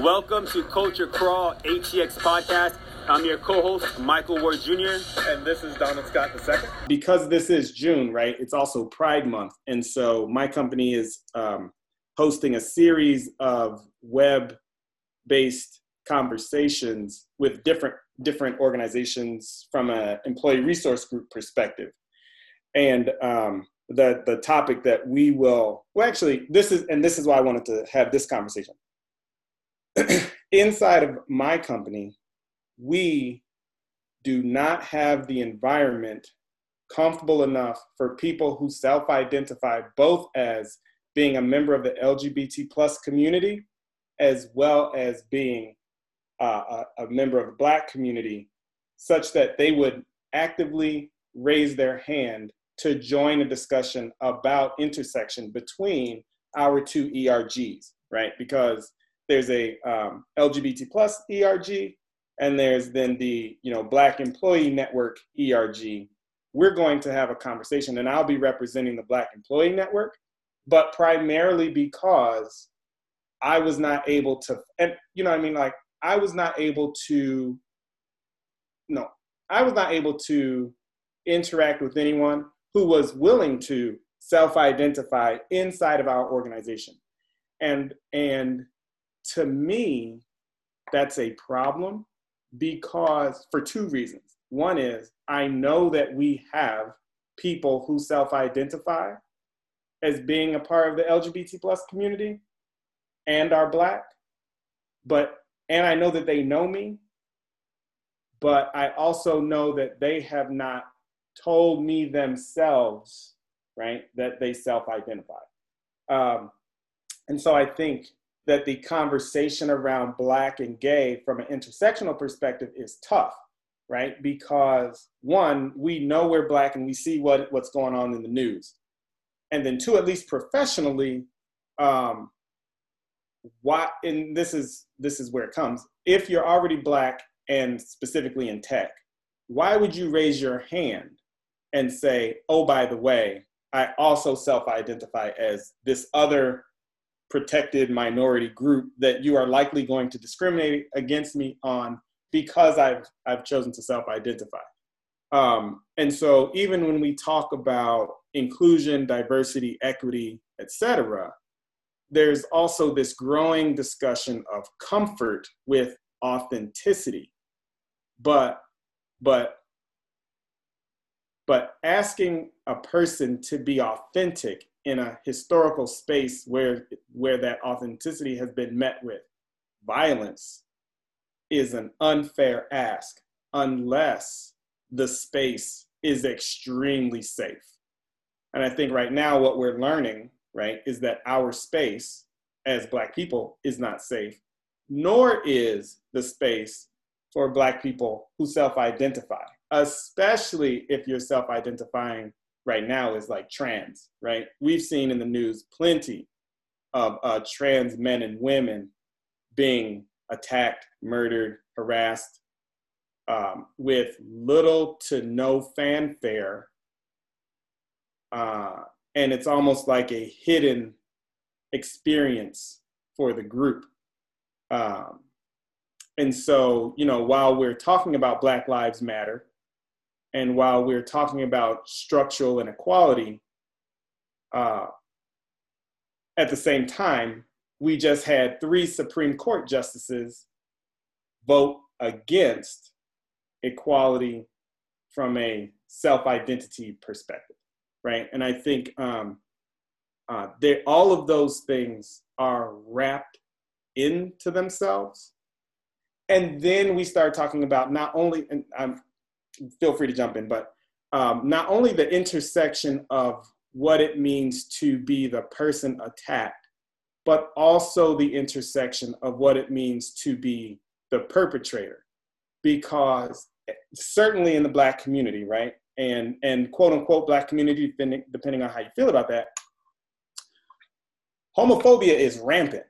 Welcome to Culture Crawl ATX podcast. I'm your co-host, Michael Ward Jr. And this is Donald Scott II. Because this is June, right? It's also Pride Month. And so my company is um, hosting a series of web-based conversations with different different organizations from an employee resource group perspective. And um, the the topic that we will well actually this is and this is why I wanted to have this conversation. Inside of my company, we do not have the environment comfortable enough for people who self-identify both as being a member of the LGBT plus community as well as being uh, a, a member of the black community such that they would actively raise their hand to join a discussion about intersection between our two ERGs, right? Because there's a um, LGBT plus ERG, and there's then the you know Black Employee Network ERG. We're going to have a conversation, and I'll be representing the Black Employee Network, but primarily because I was not able to, and you know, I mean, like I was not able to, no, I was not able to interact with anyone who was willing to self-identify inside of our organization, and and to me, that's a problem because for two reasons. One is I know that we have people who self identify as being a part of the LGBT plus community and are Black, but, and I know that they know me, but I also know that they have not told me themselves, right, that they self identify. Um, and so I think that the conversation around black and gay from an intersectional perspective is tough right? Because one we know we're black and we see what, what's going on in the news. And then two at least professionally um, why and this is this is where it comes. If you're already black and specifically in tech why would you raise your hand and say oh by the way i also self-identify as this other protected minority group that you are likely going to discriminate against me on because I've I've chosen to self-identify. Um, and so even when we talk about inclusion, diversity, equity, etc., there's also this growing discussion of comfort with authenticity. But but but asking a person to be authentic in a historical space where where that authenticity has been met with. Violence is an unfair ask unless the space is extremely safe. And i think right now what we're learning right is that our space as black people is not safe nor is the space for black people who self-identify especially if you're self-identifying right now is like trans, right? We've seen in the news plenty of uh, trans men and women being attacked, murdered, harassed um, with little to no fanfare. Uh, and it's almost like a hidden experience for the group. Um, and so, you know, while we're talking about Black Lives Matter, and while we're talking about structural inequality, uh, at the same time, we just had three Supreme Court justices vote against equality from a self-identity perspective, right? And I think um, uh, all of those things are wrapped into themselves. And then we start talking about not only, and I'm feel free to jump in, but um, not only the intersection of what it means to be the person attacked, but also the intersection of what it means to be the perpetrator. Because certainly in the black community, right? And and quote unquote black community, depending, depending on how you feel about that, homophobia is rampant,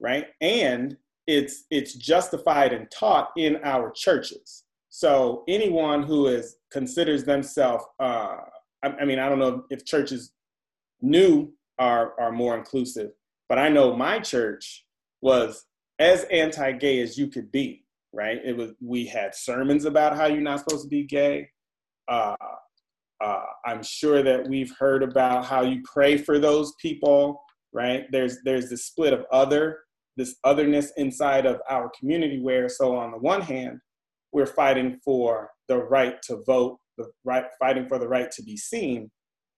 right? And it's it's justified and taught in our churches. So anyone who is considers themselves, uh, I, I, mean, I don't know if churches new are are more inclusive, but I know my church was as anti-gay as you could be, right? It was we had sermons about how you're not supposed to be gay. Uh, uh, I'm sure that we've heard about how you pray for those people, right? There's there's this split of other, this otherness inside of our community where so on the one hand, we're fighting for the right to vote, the right fighting for the right to be seen,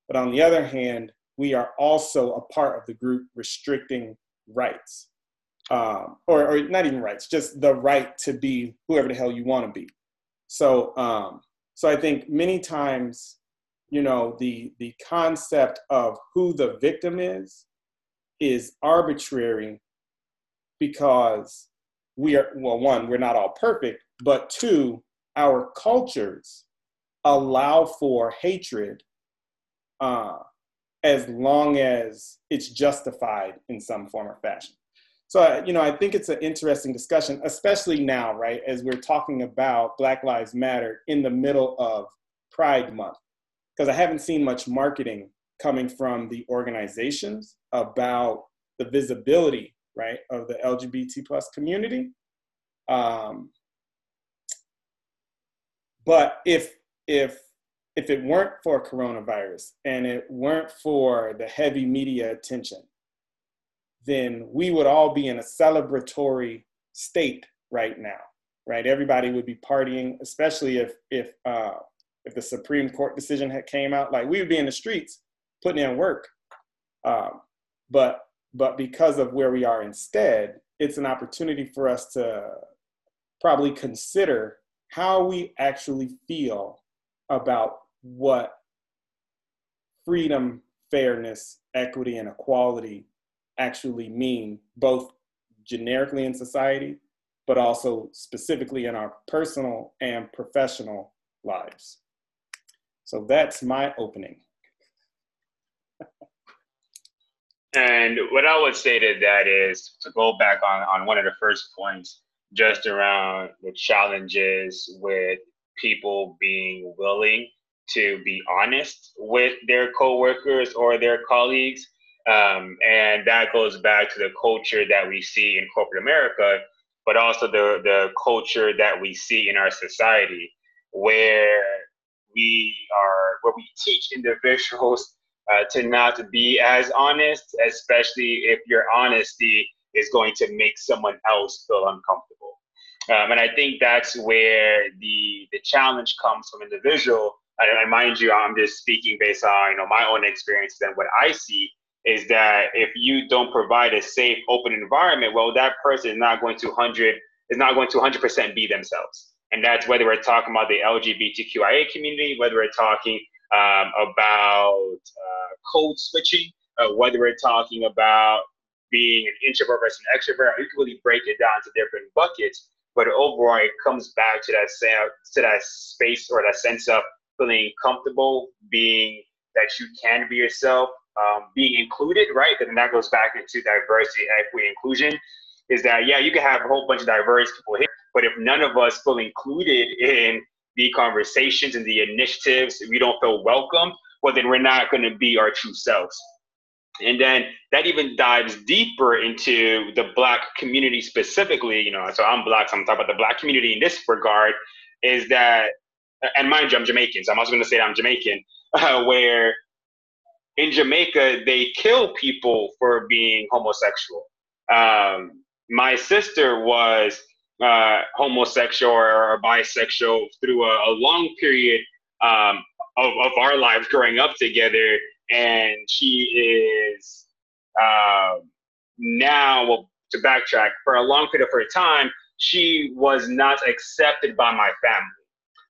but on the other hand, we are also a part of the group restricting rights, um, or, or not even rights, just the right to be whoever the hell you want to be. So, um, so I think many times, you know, the the concept of who the victim is is arbitrary because we are well, one, we're not all perfect, but two, our cultures allow for hatred uh, as long as it's justified in some form or fashion. So, you know, I think it's an interesting discussion, especially now, right, as we're talking about Black Lives Matter in the middle of Pride Month, because I haven't seen much marketing coming from the organizations about the visibility, right, of the LGBT plus community. Um, but if if if it weren't for coronavirus and it weren't for the heavy media attention, then we would all be in a celebratory state right now, right? Everybody would be partying, especially if if uh, if the Supreme Court decision had came out. Like we would be in the streets putting in work, um, but but because of where we are instead, it's an opportunity for us to probably consider how we actually feel about what freedom, fairness, equity, and equality actually mean, both generically in society, but also specifically in our personal and professional lives. So that's my opening. and what I would say to that is to go back on, on one of the first points, just around the challenges with people being willing to be honest with their coworkers or their colleagues. Um, and that goes back to the culture that we see in corporate America, but also the, the culture that we see in our society, where we are, where we teach individuals uh, to not be as honest, especially if your honesty is going to make someone else feel uncomfortable. Um, and I think that's where the the challenge comes from individual. And mind you, I'm just speaking based on you know my own experiences and what I see is that if you don't provide a safe, open environment, well, that person is not going to hundred is not going to 100% be themselves. And that's whether we're talking about the LGBTQIA community, whether we're talking um, about uh, code switching, uh, whether we're talking about being an introvert versus an extrovert, you can really break it down to different buckets. But overall, it comes back to that to that space or that sense of feeling comfortable, being that you can be yourself, um, being included, right? And that goes back into diversity, equity, inclusion. Is that yeah, you can have a whole bunch of diverse people here, but if none of us feel included in the conversations and the initiatives, if we don't feel welcome, well, then we're not going to be our true selves. And then that even dives deeper into the black community specifically, you know, so I'm black, so I'm talking about the black community in this regard, is that, and mind you, I'm Jamaican, so I'm also going to say I'm Jamaican, uh, where in Jamaica, they kill people for being homosexual. Um, my sister was uh, homosexual or, bisexual through a, a long period um, of, of our lives growing up together and she is uh, now well, to backtrack for a long period of her time she was not accepted by my family.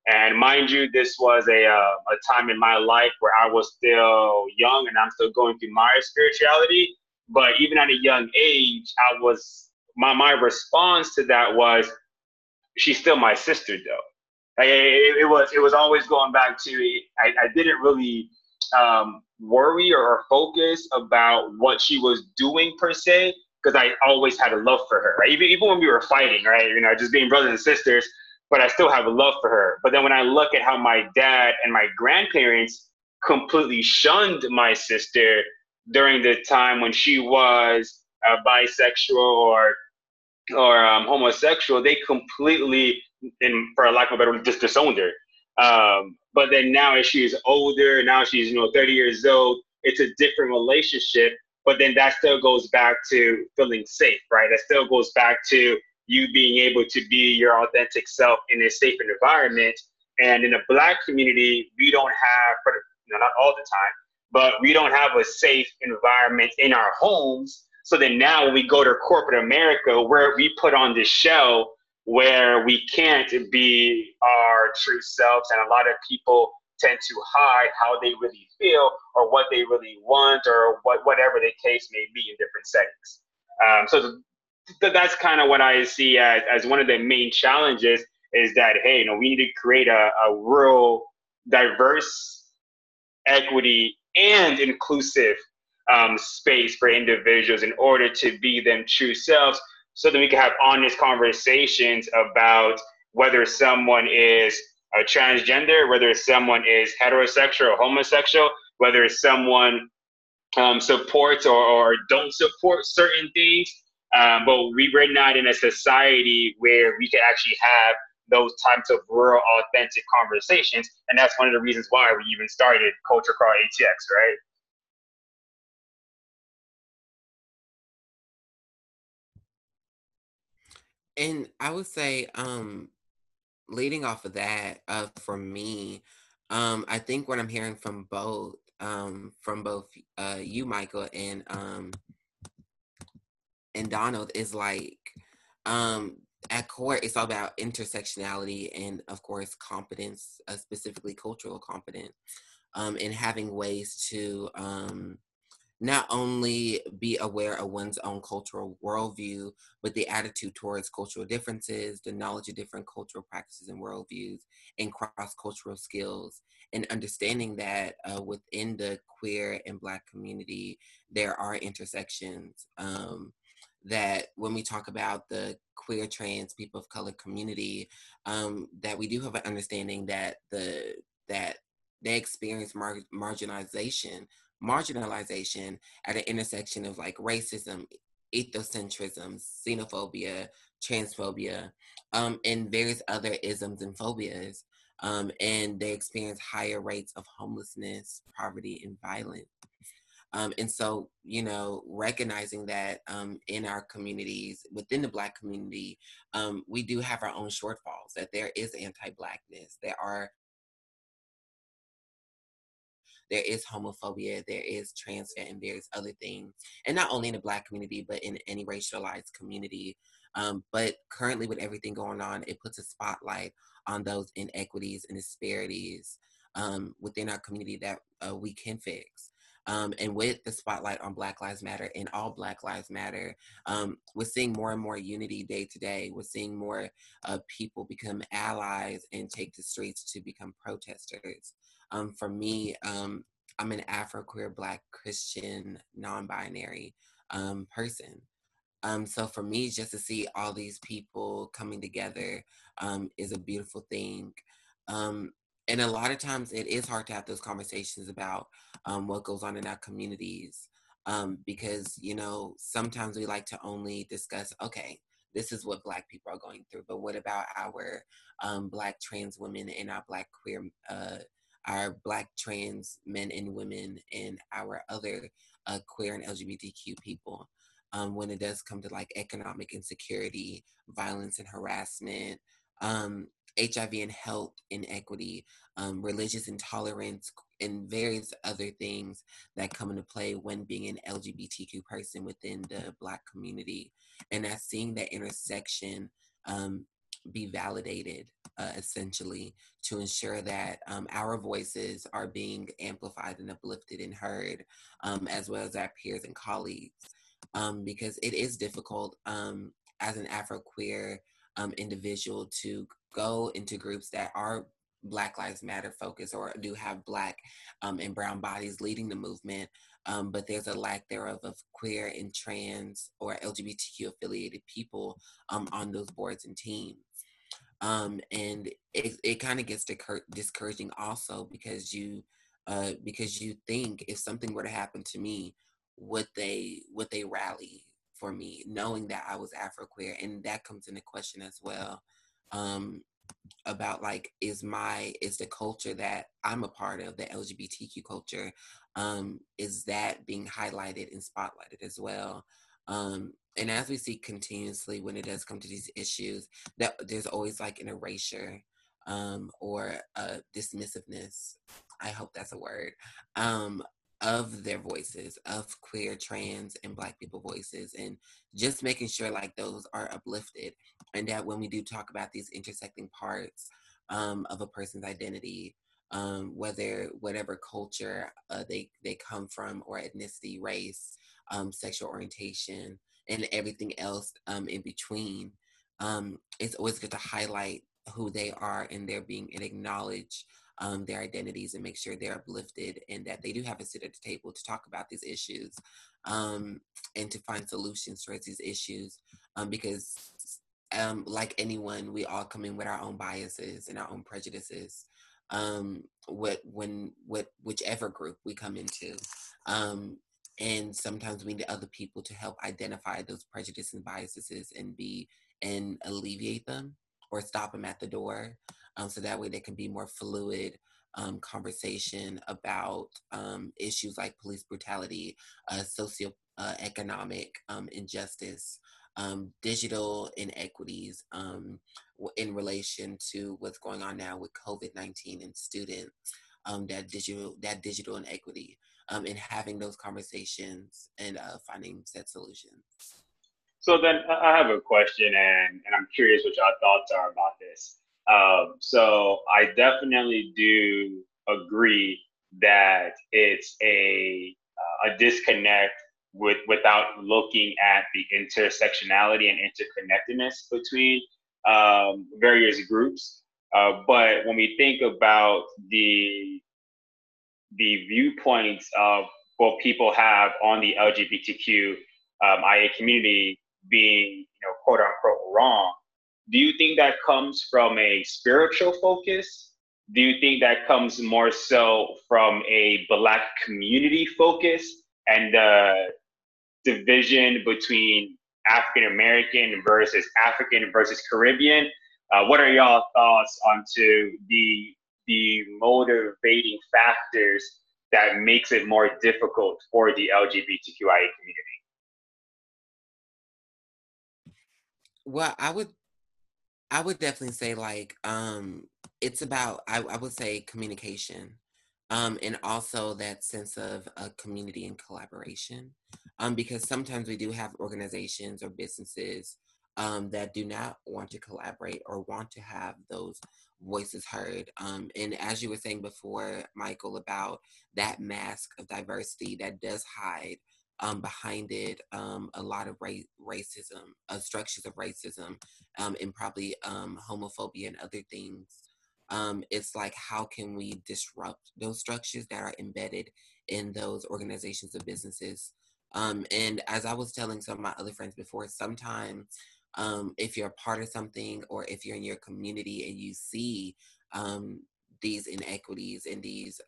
And mind you this was a, uh, a time in my life where i was still young and i'm still going through my spirituality. But even at a young age i was my, my response to that was she's still my sister though. It, it was it was always going back to I, I didn't really um, worry or focus about what she was doing per se, because I always had a love for her, right? Even, even when we were fighting, right? You know, just being brothers and sisters, but I still have a love for her. But then when I look at how my dad and my grandparents completely shunned my sister during the time when she was uh, bisexual or or um, homosexual, they completely, in for a lack of a better word, just disowned her. Um, but then now as she's older, now she's you know 30 years old, it's a different relationship. But then that still goes back to feeling safe, right? That still goes back to you being able to be your authentic self in a safe environment. And in a black community, we don't have, you know, not all the time, but we don't have a safe environment in our homes. So then now when we go to corporate America, where we put on this show where we can't be our true selves, and a lot of people tend to hide how they really feel or what they really want or what whatever the case may be in different settings. Um, so th- that's kind of what I see as, as one of the main challenges is that hey, you know, we need to create a, a real diverse, equity, and inclusive um, space for individuals in order to be them true selves, so that we can have honest conversations about whether someone is a transgender, whether someone is heterosexual or homosexual, whether someone um, supports or, or don't support certain things. Um, but we, we're not in a society where we can actually have those types of real, authentic conversations. And that's one of the reasons why we even started Culture Crawl ATX, right? And I would say, um, leading off of that, uh, for me, um, I think what I'm hearing from both, um, from both uh, you, Michael, and um, and Donald is like, um, at core, it's all about intersectionality and, of course, competence, uh, specifically cultural competence, um, and having ways to um, not only be aware of one's own cultural worldview, but the attitude towards cultural differences, the knowledge of different cultural practices and worldviews, and cross cultural skills, and understanding that uh, within the queer and Black community, there are intersections. Um, that when we talk about the queer, trans, people of color community, um, that we do have an understanding that the that they experience mar- marginalization marginalization at an intersection of like racism, ethnocentrism, xenophobia, transphobia, um, and various other isms and phobias. Um, and they experience higher rates of homelessness, poverty, and violence. Um, and so, you know, recognizing that um, in our communities, within the Black community, um, we do have our own shortfalls, that there is anti Blackness, there are there is homophobia, there is trans and there's other things. And not only in the Black community, but in any racialized community. Um, but currently, with everything going on, it puts a spotlight on those inequities and disparities um, within our community that uh, we can fix. Um, and with the spotlight on Black Lives Matter and all Black Lives Matter, um, we're seeing more and more unity day to day. We're seeing more uh, people become allies and take the streets to become protesters. Um, for me, um, I'm an Afro queer Black Christian non binary um, person. Um, so for me, just to see all these people coming together is a beautiful thing. Um, and a lot of times it is hard to have those conversations about um, what goes on in our communities um, because, you know, sometimes we like to only discuss, okay, this is what Black people are going through, but what about our um, Black trans women and our Black queer uh, our Black trans men and women and our other uh, queer and LGBTQ people. Um, when it does come to like economic insecurity, violence and harassment, um, HIV and health inequity, um, religious intolerance, and various other things that come into play when being an LGBTQ person within the Black community. And as seeing that intersection um, be validated uh, essentially to ensure that um, our voices are being amplified and uplifted and heard um, as well as our peers and colleagues um, because it is difficult um, as an afro queer um, individual to go into groups that are Black Lives Matter focus or do have Black um, and Brown bodies leading the movement, um, but there's a lack thereof of queer and trans or LGBTQ affiliated people um, on those boards and teams. Um, and it, it kind of gets discouraging also because you uh, because you think if something were to happen to me, would they would they rally for me, knowing that I was Afro queer, and that comes into question as well. Um, about like is my is the culture that I'm a part of the LGBTQ culture um is that being highlighted and spotlighted as well um and as we see continuously when it does come to these issues that there's always like an erasure um or a dismissiveness I hope that's a word um of their voices of queer trans and black people voices and just making sure like those are uplifted and that when we do talk about these intersecting parts um, of a person's identity um, whether whatever culture uh, they they come from or ethnicity race um, sexual orientation and everything else um, in between um, it's always good to highlight who they are and their being and acknowledge um, their identities and make sure they're uplifted and that they do have a seat at the table to talk about these issues um, and to find solutions towards these issues um, because um, like anyone we all come in with our own biases and our own prejudices um, what when what whichever group we come into and sometimes we need other people to help identify those prejudices and biases and be and alleviate them or stop them at the door um, so that way there can be more fluid um, conversation about um, issues like police brutality, uh, socioeconomic uh, um, injustice, um, digital inequities um, in relation to what's going on now with COVID-19 and students, that digital that digital inequity, and having those conversations and uh, finding set solutions. So then I have a question, and, and I'm curious what your thoughts are about this. Um, so I definitely do agree that it's a uh, a disconnect with without looking at the intersectionality and interconnectedness between um, various groups. Uh, but when we think about the the viewpoints of what people have on the LGBTQ um, IA community being, you know, quote unquote wrong, do you think that comes from a spiritual focus? Do you think that comes more so from a Black community focus and the division between African American versus African versus Caribbean? Uh, what are y'all thoughts onto the the motivating factors that makes it more difficult for the LGBTQIA community? Well, I would I would definitely say like um it's about I, I would say communication. Um, and also that sense of a community and collaboration. Um, because sometimes we do have organizations or businesses um, that do not want to collaborate or want to have those voices heard. Um, and as you were saying before, Michael, about that mask of diversity that does hide um, behind it um, a lot of ra- racism, uh, structures of racism, um, and probably um, homophobia and other things. Um, it's like, how can we disrupt those structures that are embedded in those organizations or businesses? Um, and as I was telling some of my other friends before, sometimes if you're a part of something or if you're in your community and you see these inequities and these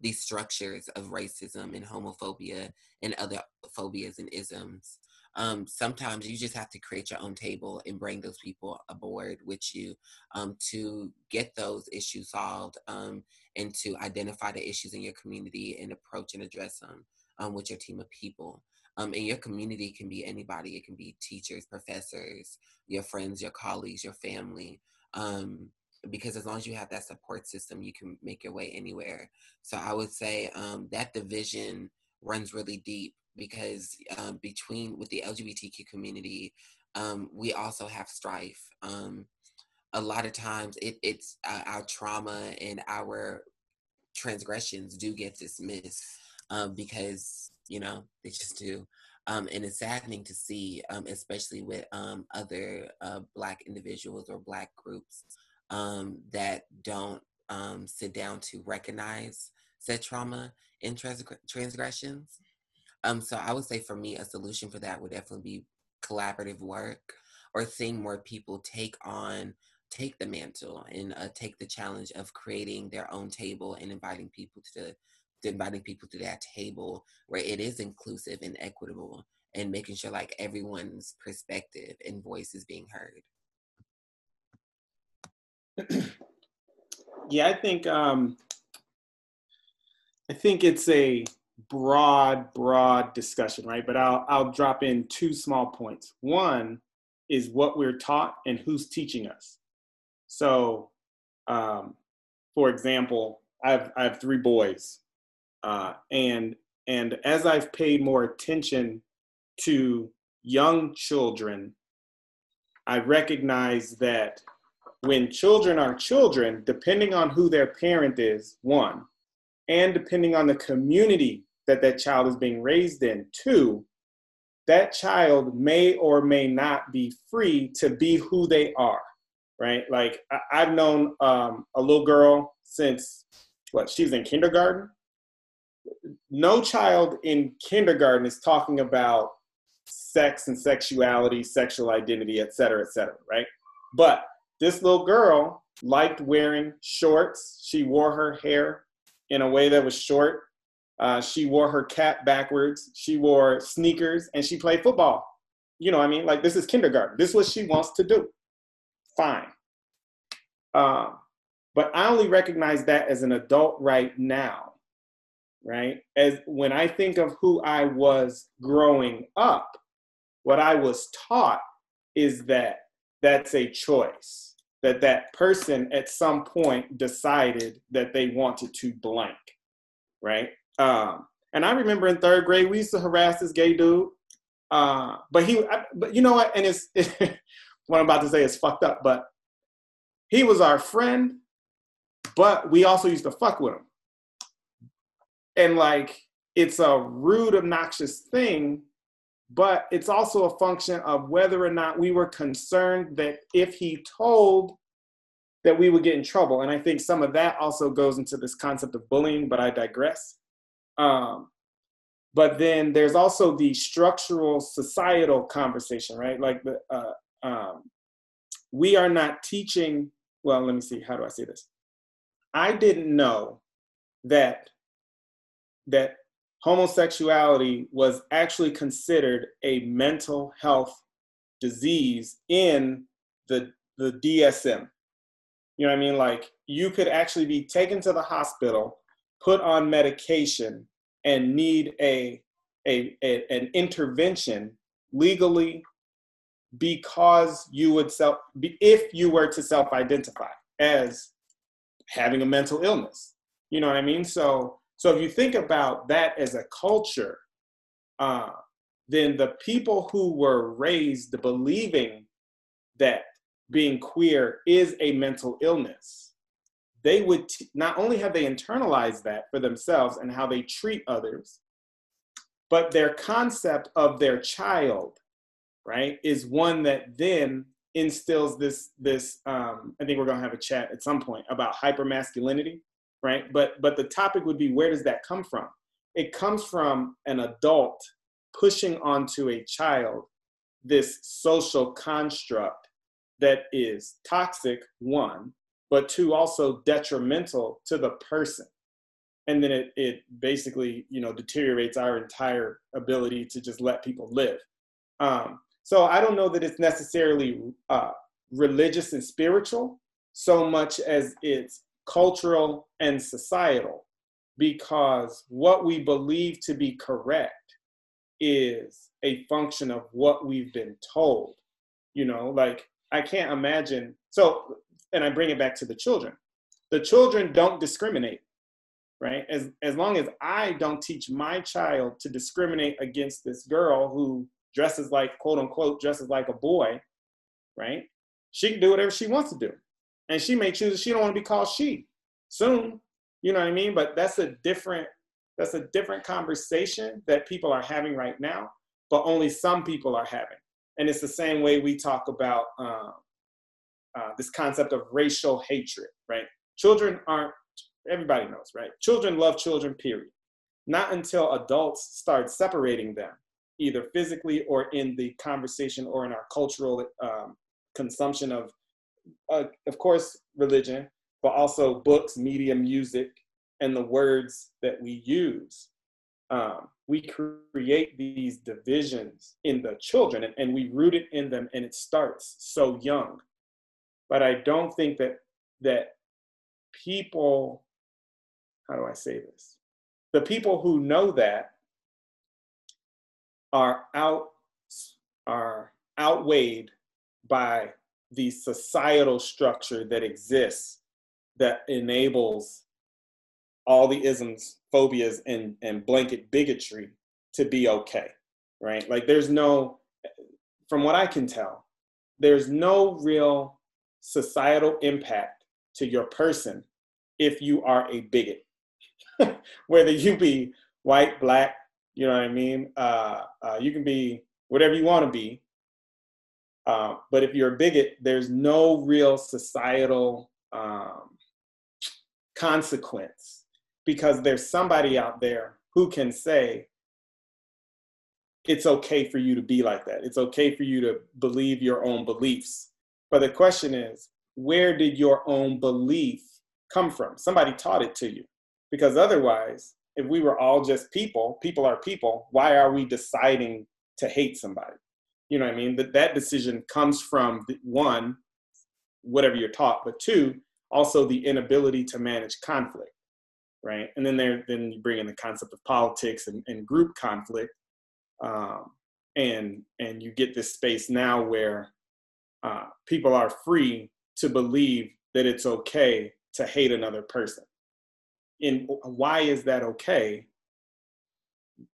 these structures of racism and homophobia and other phobias and isms. Um, sometimes you just have to create your own table and bring those people aboard with you um, to get those issues solved um, and to identify the issues in your community and approach and address them um, with your team of people. Um, and your community can be anybody. It can be teachers, professors, your friends, your colleagues, your family. Um, because as long as you have that support system, you can make your way anywhere. So I would say um, that division runs really deep because um, between with the LGBTQ community, um, we also have strife. Um, a lot of times, it, it's uh, our trauma and our transgressions do get dismissed um, because you know they just do. Um, and it's saddening to see, um, especially with um, other uh, Black individuals or Black groups, um, that don't um, sit down to recognize said trauma and trans- transgressions. Um, so I would say for me, a solution for that would definitely be collaborative work or seeing more people take on take the mantle and uh, take the challenge of creating their own table and inviting people to, the, inviting people to that table where it is inclusive and equitable and making sure like everyone's perspective and voice is being heard. yeah, I think um, I think it's a broad, broad discussion, right? But I'll I'll drop in two small points. One is what we're taught and who's teaching us. So, um, for example, I have I have three boys, uh, and and as I've paid more attention to young children, I recognize that when children are children, depending on who their parent is, one, and depending on the community that that child is being raised in, two, that child may or may not be free to be who they are, right? Like I- have known um, a little girl since what she's in kindergarten. No child in kindergarten is talking about sex and sexuality, sexual identity, et cetera, et cetera, right? But this little girl liked wearing shorts. She wore her hair in a way that was short. Uh, she wore her cap backwards. She wore sneakers and she played football. You know, what I mean, like this is kindergarten. This is what she wants to do. Fine. Uh, but I only recognize that as an adult right now, right? As when I think of who I was growing up, what I was taught is that that's a choice that that person at some point decided that they wanted to blank right? Um, and i remember in third grade we used to harass this gay dude uh, but he I, but you know what? And it's what i'm about to say is fucked up but he was our friend but we also used to fuck with him. And like it's a rude obnoxious thing but it's also a function of whether or not we were concerned that if he told that we would get in trouble. And i think some of that also goes into this concept of bullying but i digress. Um, but then there's also the structural societal conversation right? Like the uh, um, we are not teaching well let me see how do i say this? I didn't know that that homosexuality was actually considered a mental health disease in the, the DSM. You know what I mean? Like you could actually be taken to the hospital, put on medication, and need a, a, a an intervention legally because you would self if you were to self-identify as having a mental illness. You know what I mean? So so if you think about that as a culture, uh, then the people who were raised believing that being queer is a mental illness, they would t- not only have they internalized that for themselves and how they treat others, but their concept of their child, right, is one that then instills this this. Um, I think we're gonna have a chat at some point about hypermasculinity right? But but the topic would be where does that come from? It comes from an adult pushing onto a child this social construct that is toxic, one, but two, also detrimental to the person. And then it, it basically, you know, deteriorates our entire ability to just let people live. Um, so I don't know that it's necessarily uh, religious and spiritual so much as it's cultural, and societal because what we believe to be correct is a function of what we've been told. You know, like I can't imagine. So, and I bring it back to the children. The children don't discriminate, right? As as long as I don't teach my child to discriminate against this girl who dresses like quote unquote dresses like a boy, right? She can do whatever she wants to do and she may choose she don't want to be called she soon you know what i mean? But that's a different that's a different conversation that people are having right now but only some people are having. And it's the same way we talk about um, uh, this concept of racial hatred right? Children aren't everybody knows right? Children love children period. Not until adults start separating them either physically or in the conversation or in our cultural um, consumption of uh, of course, religion, but also books, media, music, and the words that we use. um, we create these divisions in the children and, and we root it in them and it starts so young but i don't think that that people how do i say this the people who know that are out are outweighed by the societal structure that exists that enables all the isms, phobias, and, and blanket bigotry to be okay, right? Like there's no, from what I can tell, there's no real societal impact to your person if you are a bigot, whether you be white, black, you know what I mean? Uh, uh, you can be whatever you want to be. Uh, but if you're a bigot, there's no real societal um, consequence because there's somebody out there who can say, it's okay for you to be like that. It's okay for you to believe your own beliefs. But the question is, where did your own belief come from? Somebody taught it to you. Because otherwise, if we were all just people, people are people, why are we deciding to hate somebody? You know what I mean? That that decision comes from one, whatever you're taught, but two, also the inability to manage conflict, right? And then there, then you bring in the concept of politics and, and group conflict, um, and and you get this space now where uh, people are free to believe that it's okay to hate another person. And why is that okay?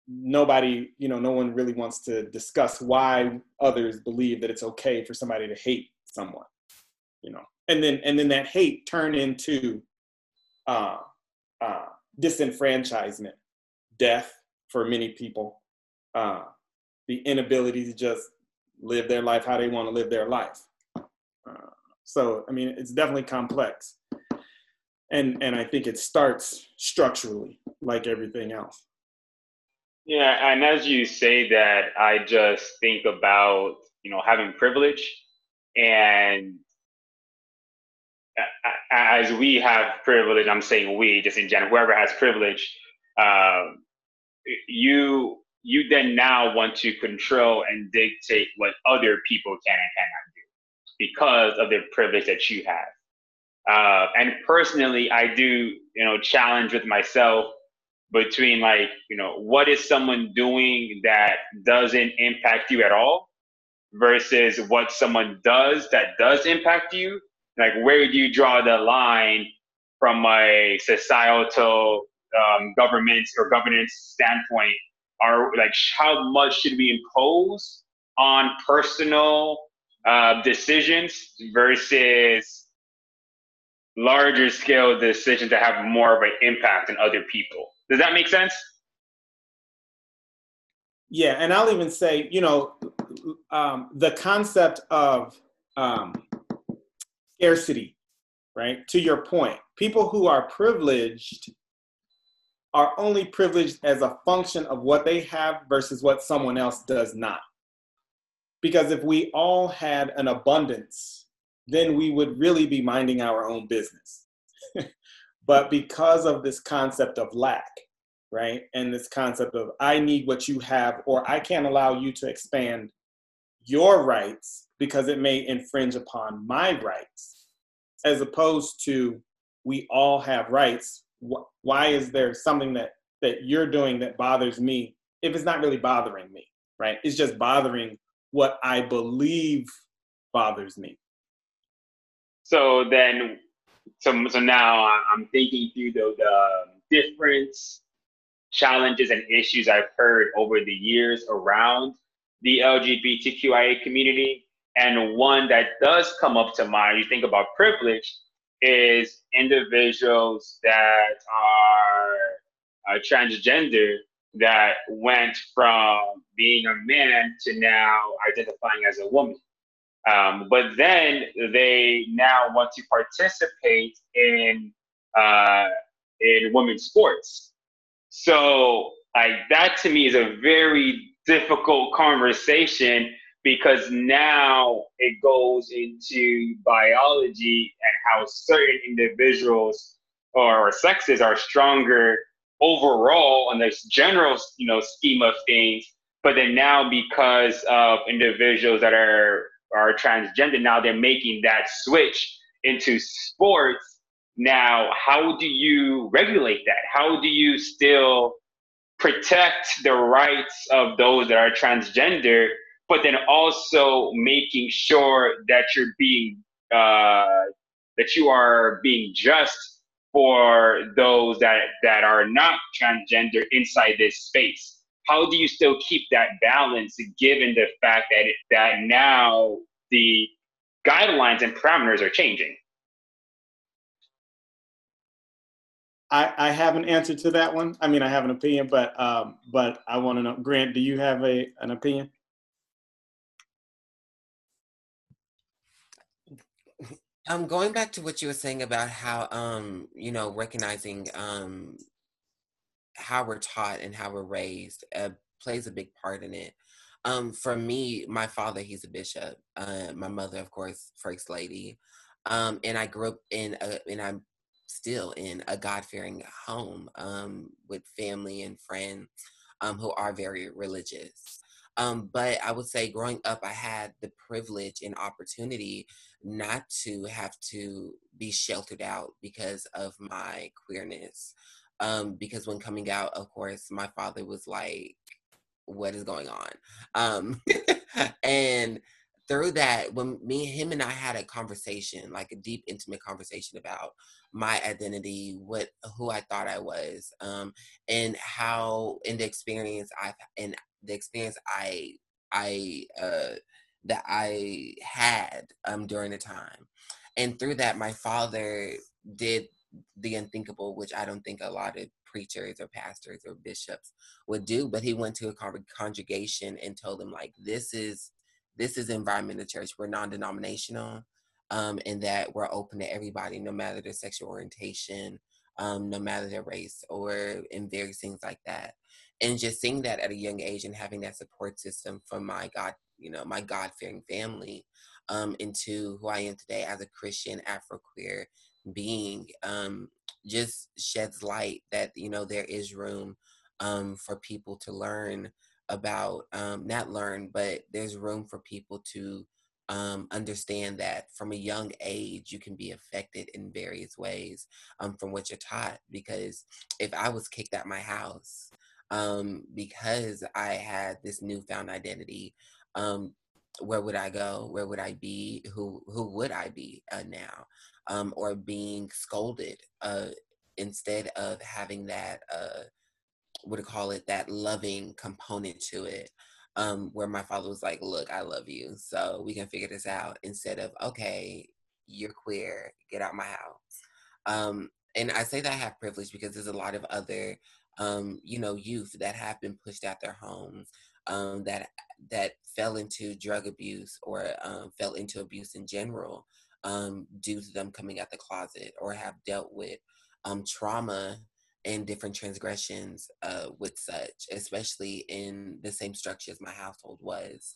Nobody, you know, no one really wants to discuss why others believe that it's okay for somebody to hate someone, you know and then and then that hate turn into uh, uh, disenfranchisement, death for many people, uh, the inability to just live their life how they want to live their life. Uh, so I mean, it's definitely complex, and and I think it starts structurally, like everything else. Yeah, and as you say that, I just think about you know having privilege and as we have privilege, I'm saying we, just in general, whoever has privilege, um, you you then now want to control and dictate what other people can and cannot do because of the privilege that you have. Uh, and personally, I do, you know, challenge with myself between like, you know, what is someone doing that doesn't impact you at all versus what someone does that does impact you? Like where do you draw the line from a societal um, government or governance standpoint? Are like how much should we impose on personal uh, decisions versus larger scale decisions that have more of an impact on other people does that make sense yeah and i'll even say you know um, the concept of um, scarcity, right? To your point, people who are privileged are only privileged as a function of what they have versus what someone else does not. Because if we all had an abundance, then we would really be minding our own business. but because of this concept of lack, right? And this concept of I need what you have, or I can't allow you to expand your rights because it may infringe upon my rights, as opposed to we all have rights. Why is there something that that you're doing that bothers me if it's not really bothering me, right? It's just bothering what I believe bothers me. So then, so so now I'm thinking through the, the different challenges and issues I've heard over the years around the LGBTQIA community. And one that does come up to mind, you think about privilege, is individuals that are uh, transgender that went from being a man to now identifying as a woman. Um, but then they now want to participate in uh, in women's sports. So like that to me is a very difficult conversation because now it goes into biology and how certain individuals or sexes are stronger overall on this general, you know, scheme of things. But then now, because of individuals that are are transgender, now they're making that switch into sports. Now, how do you regulate that? How do you still protect the rights of those that are transgender, but then also making sure that you're being uh, that you are being just for those that that are not transgender inside this space how do you still keep that balance given the fact that it, that now the guidelines and parameters are changing I, I have an answer to that one. I mean, I have an opinion, but um, but I want to know, Grant, do you have a an opinion? Um, going back to what you were saying about how um, you know, recognizing um how we're taught and how we're raised uh, plays a big part in it. Um, for me, my father, he's a bishop. Uh, my mother, of course, first lady. Um, and I grew up in a, and I'm still in a God fearing home um, with family and friends um, who are very religious. Um, but I would say growing up, I had the privilege and opportunity not to have to be sheltered out because of my queerness. Um, because when coming out, of course, my father was like, What is going on? Um, and through that, when me, him, and I had a conversation, like a deep, intimate conversation about my identity, what, who I thought I was, um, and how, in the experience I've, and the experience I I uh, that I had um, during the time, and through that, my father did the unthinkable, which I don't think a lot of preachers or pastors or bishops would do. But he went to a con- congregation and told them like, "This is this is environment of church. We're non-denominational, um, and that we're open to everybody, no matter their sexual orientation, um, no matter their race, or in various things like that." and just seeing that at a young age and having that support system from my God, you know, my God fearing family, um, into who I am today as a Christian Afro queer being, um, just sheds light that you know there is room um, for people to learn about, um, not learn, but there's room for people to um, understand that from a young age you can be affected in various ways um, from what you're taught. Because if I was kicked out my house um, because I had this newfound identity. Um, where would I go? Where would I be? Who who would I be uh, now? Um, or being scolded uh, instead of having that uh, what do you call it? That loving component to it. Um, where my father was like, "Look, I love you, so we can figure this out." Instead of, "Okay, you're queer, get out my house." Um, and I say that I have privilege because there's a lot of other um, you know, youth that have been pushed out their homes, um, that that fell into drug abuse or um, fell into abuse in general um, due to them coming out the closet or have dealt with um, trauma and different transgressions uh, with such, especially in the same structure as my household was.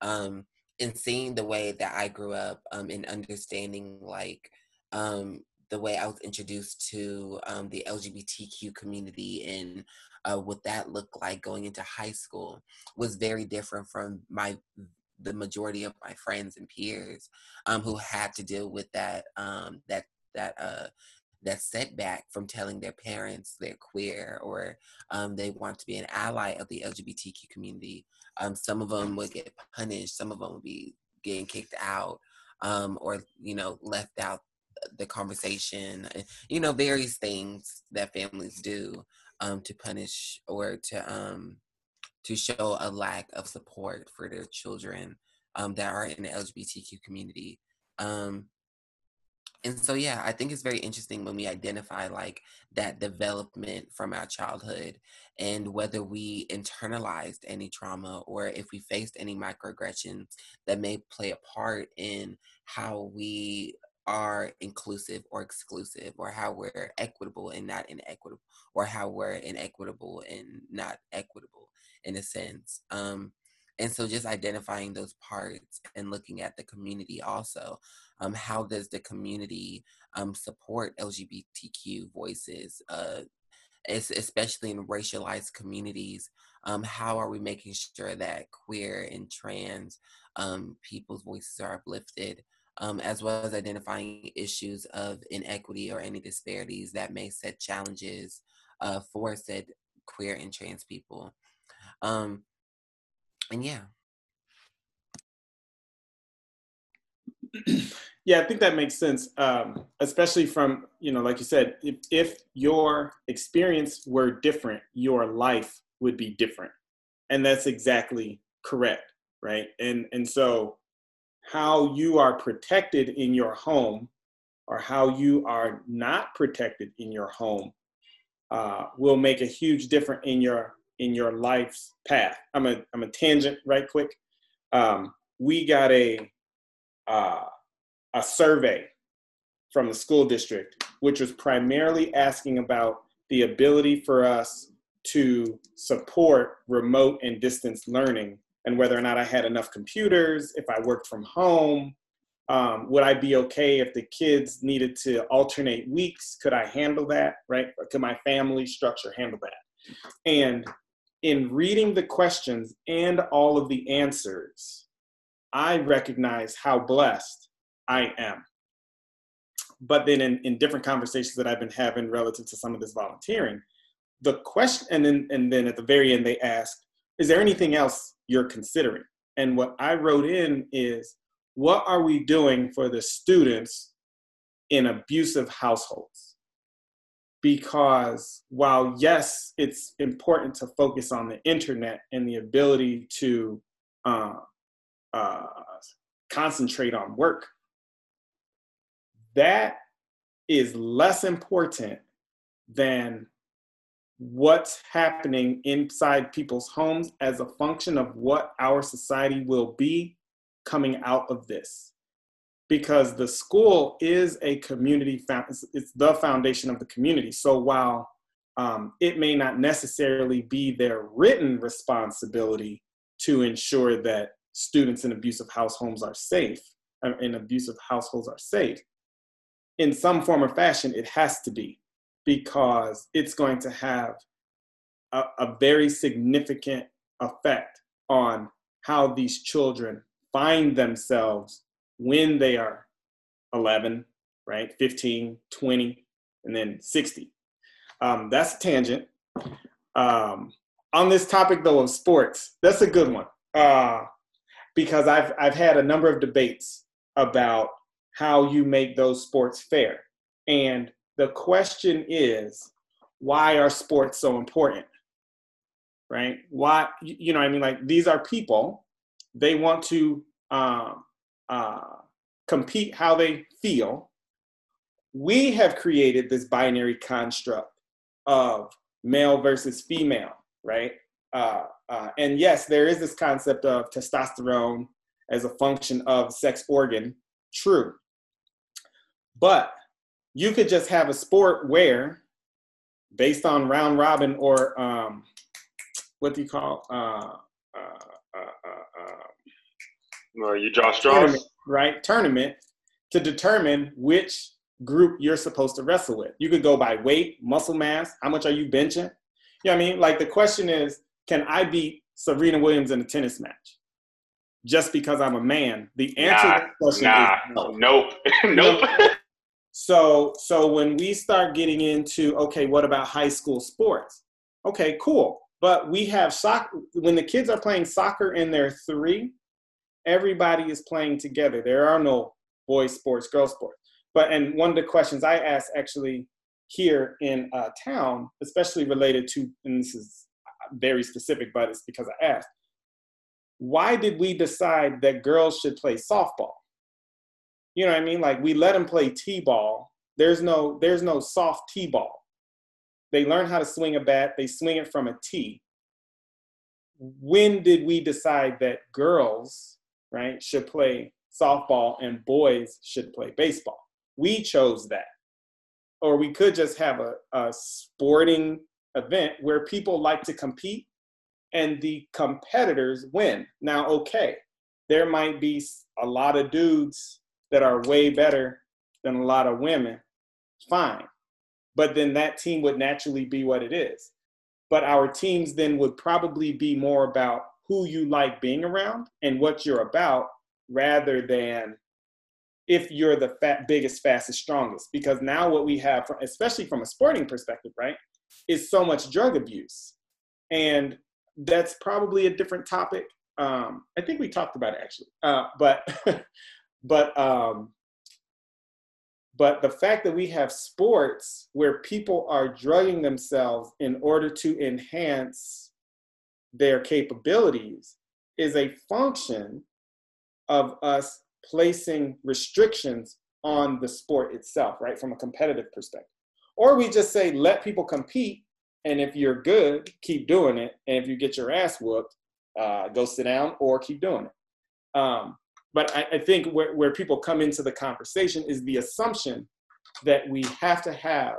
Um, and seeing the way that I grew up um, and understanding like um, the way I was introduced to um, the LGBTQ community and uh, what that looked like going into high school was very different from my the majority of my friends and peers um, who had to deal with that um, that that uh, that setback from telling their parents they're queer or um, they want to be an ally of the LGBTQ community. Um, some of them would get punished. Some of them would be getting kicked out um, or you know left out the conversation, you know, various things that families do um, to punish or to to show a lack of support for their children um, that are in the LGBTQ community. Um, and so, yeah, I think it's very interesting when we identify like that development from our childhood and whether we internalized any trauma or if we faced any microaggressions that may play a part in how we are inclusive or exclusive or how we're equitable and not inequitable or how we're inequitable and not equitable in a sense um, and so just identifying those parts and looking at the community also um, how does the community um, support lgbtq voices uh, especially in racialized communities. Um, how are we making sure that queer and trans um, people's voices are uplifted, um, as well as identifying issues of inequity or any disparities that may set challenges uh, for said queer and trans people. Um, and yeah. yeah, I think that makes sense, um, especially from, you know, like you said, if, if your experience were different, your life would be different. And that's exactly correct, right? And, and so how you are protected in your home or how you are not protected in your home uh, will make a huge difference in your in your life's path. I'm a I'm a tangent right quick. Um, we got a uh, a survey from the school district, which was primarily asking about the ability for us to support remote and distance learning and whether or not I had enough computers, if I worked from home, um, would I be okay if the kids needed to alternate weeks? Could I handle that, right? could my family structure handle that? And in reading the questions and all of the answers, I recognize how blessed I am. But then in, in different conversations that I've been having relative to some of this volunteering, the question, and then, and then at the very end, they ask, is there anything else you're considering? And what I wrote in is, what are we doing for the students in abusive households? Because while, yes, it's important to focus on the internet and the ability to uh, uh, concentrate on work, that is less important than what's happening inside people's homes as a function of what our society will be coming out of this because the school is a community it's the foundation of the community. So while um, it may not necessarily be their written responsibility to ensure that students in abusive households are safe uh, in abusive households are safe in some form or fashion it has to be because it's going to have a, a very significant effect on how these children find themselves when they are 11, right? 15, 20, and then 60. Um, that's a tangent. Um, on this topic, though, of sports, that's a good one uh, because I've, I've had a number of debates about how you make those sports fair. And the question is, why are sports so important? Right? Why, you know, I mean, like these are people, they want to um, uh, compete how they feel. We have created this binary construct of male versus female, right? Uh, uh, and yes, there is this concept of testosterone as a function of sex organ, true. But you could just have a sport where, based on round robin or um, what do you call uh, uh, uh, well, you draw straws, right? Tournament to determine which group you're supposed to wrestle with. You could go by weight, muscle mass. How much are you benching? You know what I mean? Like the question is, can I beat Serena Williams in a tennis match? Just because I'm a man. The answer nah, to that question nah, is no. Nope. nope. So so when we start getting into okay, what about high school sports? Okay, cool. But we have soccer when the kids are playing soccer in they're three, everybody is playing together. There are no boys sports, girls sports. But and one of the questions I asked actually here in uh, town, especially related to, and this is very specific, but it's because I asked, why did we decide that girls should play softball? You know what I mean? Like we let them play t-ball. There's no there's no soft t-ball. They learn how to swing a bat. They swing it from a tee. When did we decide that girls, right, should play softball and boys should play baseball? We chose that. Or we could just have a, a sporting event where people like to compete and the competitors win. Now, okay, there might be a lot of dudes that are way better than a lot of women, fine. but then that team would naturally be what it is. But our teams then would probably be more about who you like being around and what you're about rather than if you're the fat, biggest, fastest, strongest. Because now what we have, especially from a sporting perspective, right, is so much drug abuse. And that's probably a different topic. Um, I think we talked about it actually. Uh, but but um, but the fact that we have sports where people are drugging themselves in order to enhance their capabilities is a function of us placing restrictions on the sport itself, right, from a competitive perspective. Or we just say, let people compete, and if you're good, keep doing it. And if you get your ass whooped, uh, go sit down or keep doing it. Um, but I, I think where, where people come into the conversation is the assumption that we have to have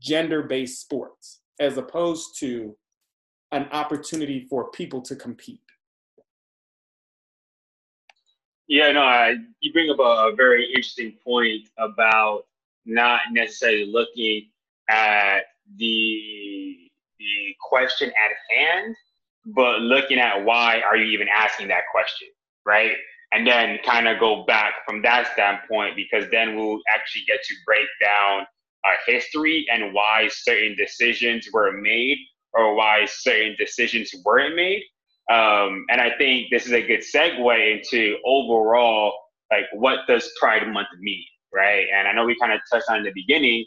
gender-based sports as opposed to an opportunity for people to compete. Yeah, no, I, you bring up a, a very interesting point about not necessarily looking at the the question at hand, but looking at why are you even asking that question, right? And then kind of go back from that standpoint because then we'll actually get to break down our history and why certain decisions were made or why certain decisions weren't made. Um, and I think this is a good segue into overall, like, what does Pride Month mean, right? And I know we kind of touched on in the beginning,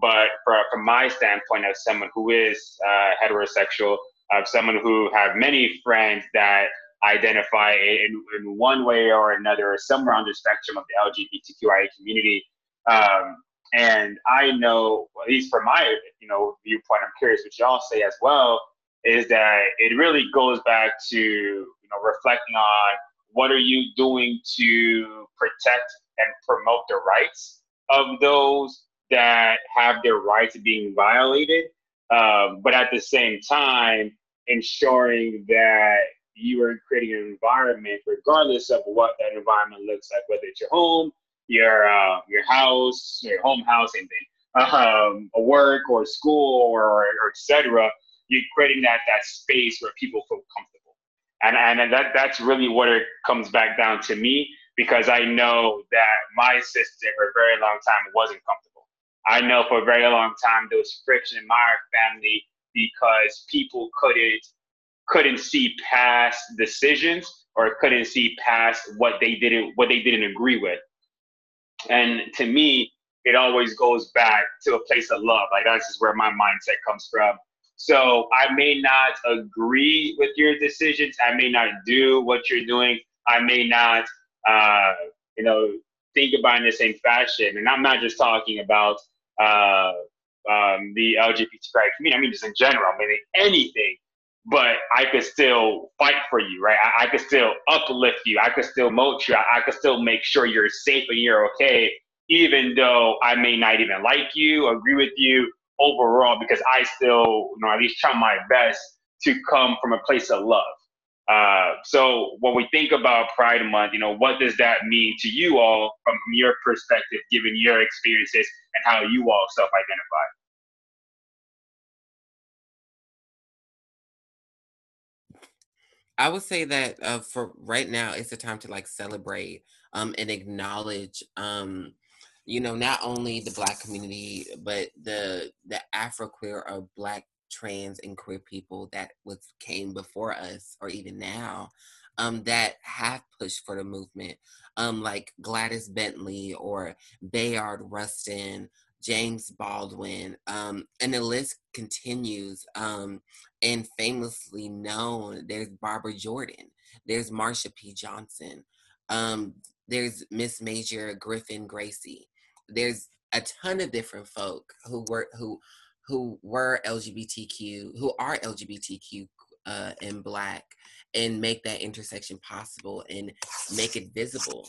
but for, from my standpoint, as someone who is uh, heterosexual, of someone who have many friends that identify in, in one way or another, somewhere on the spectrum of the LGBTQIA community. Um, and I know, at least from my you know viewpoint, I'm curious what y'all say as well, is that it really goes back to you know reflecting on what are you doing to protect and promote the rights of those that have their rights being violated, um, but at the same time ensuring that you are creating an environment, regardless of what that environment looks like, whether it's your home, your uh, your house, your home house, anything, um, a work or school or, or, or etc. You're creating that that space where people feel comfortable, and and that that's really what it comes back down to me because I know that my sister for a very long time wasn't comfortable. I know for a very long time there was friction in my family because people couldn't couldn't see past decisions or couldn't see past what they didn't what they didn't agree with. And to me, it always goes back to a place of love. Like that's just where my mindset comes from. So I may not agree with your decisions. I may not do what you're doing. I may not, uh, you know, think about in the same fashion. And I'm not just talking about uh, um, the LGBTQI community. I mean, just in general. I mean, anything but I could still fight for you, right? I, I could still uplift you. I could still motivate you. I, I could still make sure you're safe and you're okay, even though I may not even like you, agree with you overall, because I still, you know, at least try my best to come from a place of love. Uh, so when we think about Pride Month, you know, what does that mean to you all from, from your perspective, given your experiences and how you all self-identify? I would say that uh, for right now, it's a time to like celebrate um, and acknowledge, um, you know, not only the Black community, but the the Afro queer or Black trans and queer people that was came before us, or even now, um, that have pushed for the movement, um, like Gladys Bentley or Bayard Rustin, James Baldwin, um, and the list continues. Um, and famously known, there's Barbara Jordan, there's Marsha P. Johnson, um, there's Miss Major Griffin Gracy. There's a ton of different folk who were who who were LGBTQ, who are LGBTQ uh, and Black, and make that intersection possible and make it visible.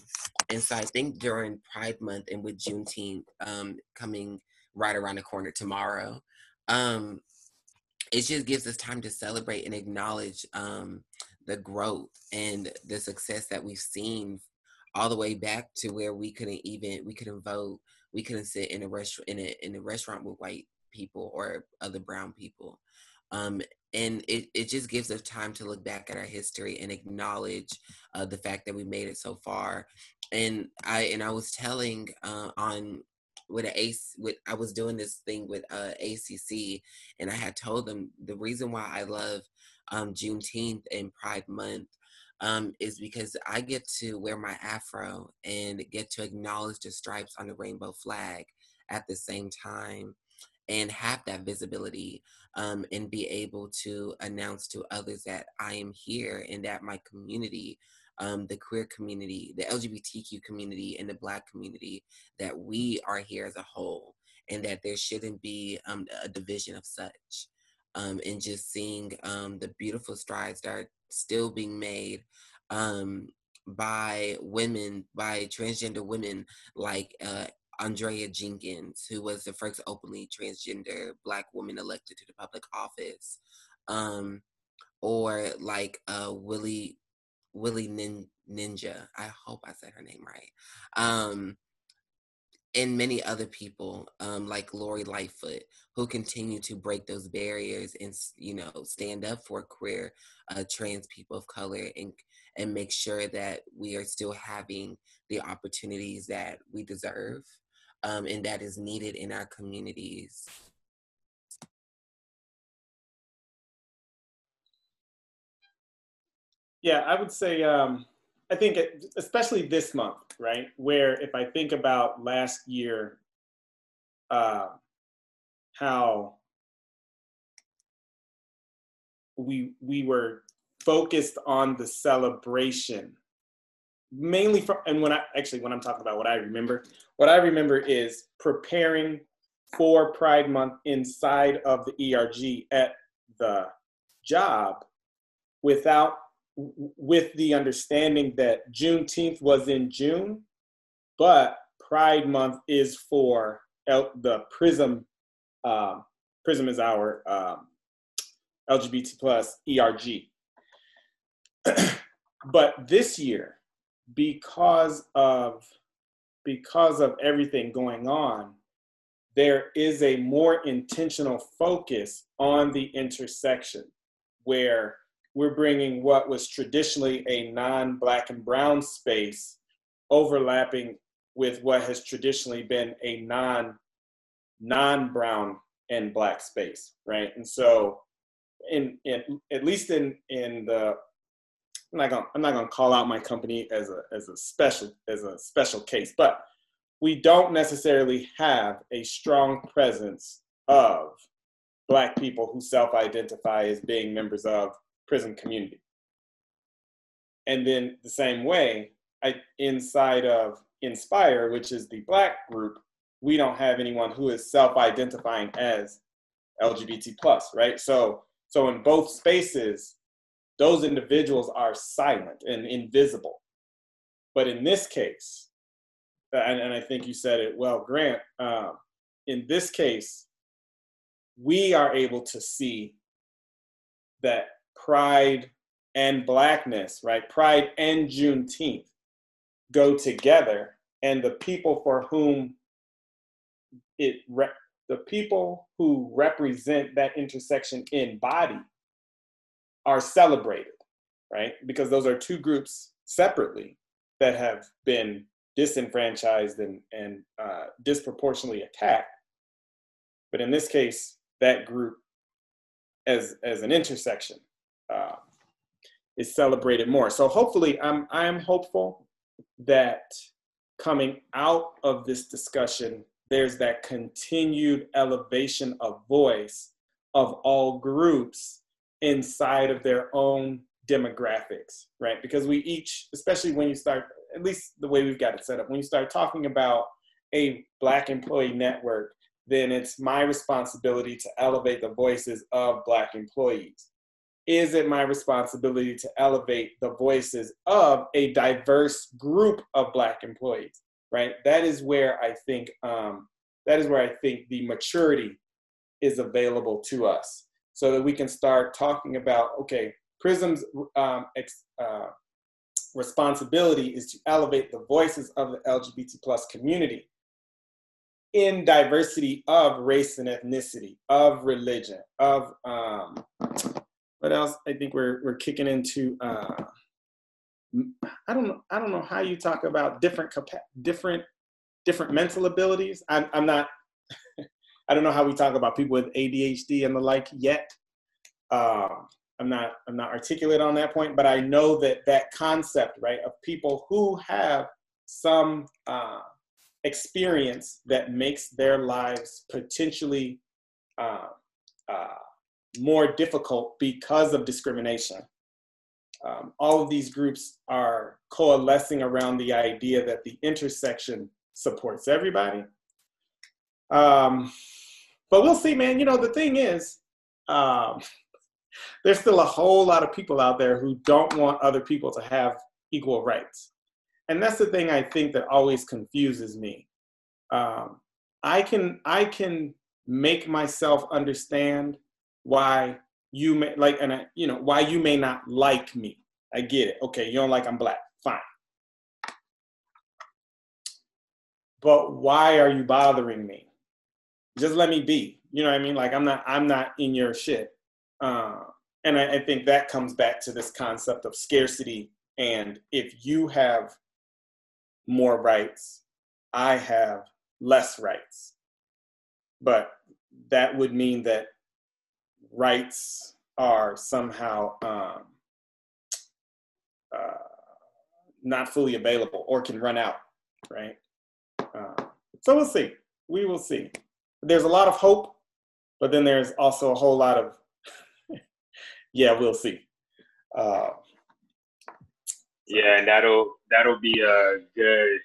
And so I think during Pride Month and with Juneteenth um, coming right around the corner tomorrow, um, it just gives us time to celebrate and acknowledge um, the growth and the success that we've seen all the way back to where we couldn't even we couldn't vote we couldn't sit in a restaurant in a in a restaurant with white people or other brown people. Um, and it, it just gives us time to look back at our history and acknowledge uh, the fact that we made it so far. And I and I was telling uh, on with ace with I was doing this thing with uh, ACC, and I had told them the reason why I love um, Juneteenth and Pride Month um, is because I get to wear my afro and get to acknowledge the stripes on the rainbow flag at the same time and have that visibility um, and be able to announce to others that I am here and that my community, um, the queer community, the LGBTQ community, and the Black community, that we are here as a whole and that there shouldn't be um, a division of such. Um, and just seeing um, the beautiful strides that are still being made um, by women, by transgender women like uh, Andrea Jenkins, who was the first openly transgender black woman elected to the public office, um, or like uh, Willi Willi Nin- Ninja. I hope I said her name right. Um, and many other people um, like Lori Lightfoot who continue to break those barriers and you know stand up for queer uh, trans people of color and and make sure that we are still having the opportunities that we deserve um, and that is needed in our communities. Yeah, I would say, um, I think, it, especially this month, right? Where if I think about last year, uh, how we we were focused on the celebration mainly from and when i actually when i'm talking about what i remember what i remember is preparing for pride month inside of the erg at the job without with the understanding that juneteenth was in june but pride month is for the prism um, prism is our um, lgbt plus erg but this year, because of because of everything going on, there is a more intentional focus on the intersection where we're bringing what was traditionally a non-black and brown space overlapping with what has traditionally been a non non-brown and black space right? And so in, in at least in in the I'm not gonna I'm not gonna call out my company as a as a special as a special case, but we don't necessarily have a strong presence of black people who self-identify as being members of Prism community. And then the same way, I, inside of Inspire, which is the black group, we don't have anyone who is self-identifying as LGBT plus, right? So so in both spaces, those individuals are silent and invisible. But in this case, and, and I think you said it well, Grant, um, in this case, we are able to see that pride and blackness, right? Pride and Juneteenth go together, and the people for whom it re- the people who represent that intersection in body are celebrated, right? Because those are two groups separately that have been disenfranchised and, and uh, disproportionately attacked. But in this case, that group as, as an intersection uh, is celebrated more. So hopefully, I'm, I'm hopeful that coming out of this discussion, there's that continued elevation of voice of all groups inside of their own demographics, right? Because we each, especially when you start, at least the way we've got it set up, when you start talking about a Black employee network, then it's my responsibility to elevate the voices of Black employees. Is it my responsibility to elevate the voices of a diverse group of Black employees? Right. That is where I think um, that is where I think the maturity is available to us so that we can start talking about okay, Prism's um, ex, uh, responsibility is to elevate the voices of the LGBT plus community. in diversity of race and ethnicity, of religion, of um, what else? I think we're we're kicking into. Uh, I don't know. I don't know how you talk about different different different mental abilities. I'm, I'm not. I don't know how we talk about people with ADHD and the like yet. Um, I'm not. I'm not articulate on that point, but I know that that concept, right, of people who have some uh, experience that makes their lives potentially uh, uh, more difficult because of discrimination. Um, all of these groups are coalescing around the idea that the intersection supports everybody. Um, but we'll see, man. You know, the thing is, um, there's still a whole lot of people out there who don't want other people to have equal rights. And that's the thing I think that always confuses me. Um, I can I can make myself understand why you may like and I, you know why you may not like me. I get it. Okay, you don't like I'm black. Fine. But why are you bothering me? Just let me be. You know what I mean? Like I'm not I'm not in your shit. Uh, and I, I think that comes back to this concept of scarcity. And if you have more rights, I have less rights. But that would mean that rights are somehow um, uh, not fully available or can run out, right? Uh, so we'll see. We will see. There's a lot of hope, but then there's also a whole lot of, yeah, we'll see. Uh, yeah, and that'll that'll be a good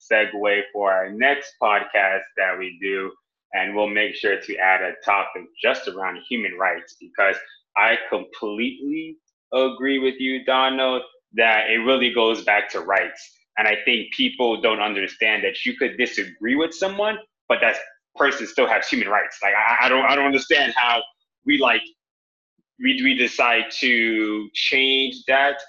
segue for our next podcast that we do. And we'll make sure to add a topic just around human rights because I completely agree with you, Donald, that it really goes back to rights. And I think people don't understand that you could disagree with someone, but that person still has human rights. Like I, I don't I don't understand how we like we we decide to change that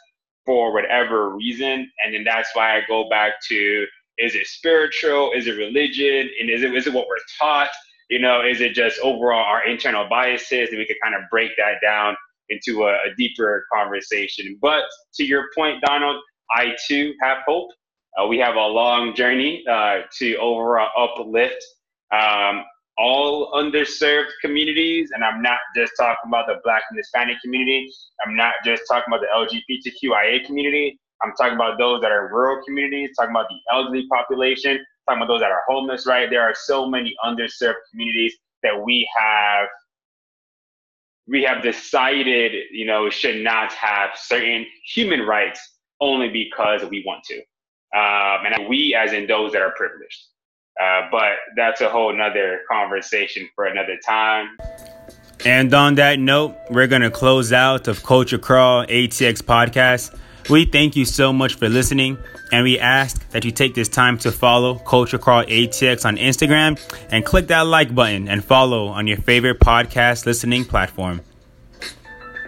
for whatever reason. And then that's why I go back to is it spiritual? Is it religion? And is it is it what we're taught? You know, is it just overall our internal biases? And we could kind of break that down into a, a deeper conversation. But to your point, Donald, I too have hope. Uh, we have a long journey uh, to overall uplift um, all underserved communities. And I'm not just talking about the Black and Hispanic community. I'm not just talking about the LGBTQIA community. I'm talking about those that are rural communities, talking about the elderly population, talking about those that are homeless, right? There are so many underserved communities that we have we have decided, you know, should not have certain human rights only because we want to. Um, and we as in those that are privileged. Uh, but that's a whole nother conversation for another time. And on that note, we're going to close out of Culture Crawl ATX podcast. We thank you so much for listening, and we ask that you take this time to follow Culture Crawl ATX on Instagram and click that like button and follow on your favorite podcast listening platform.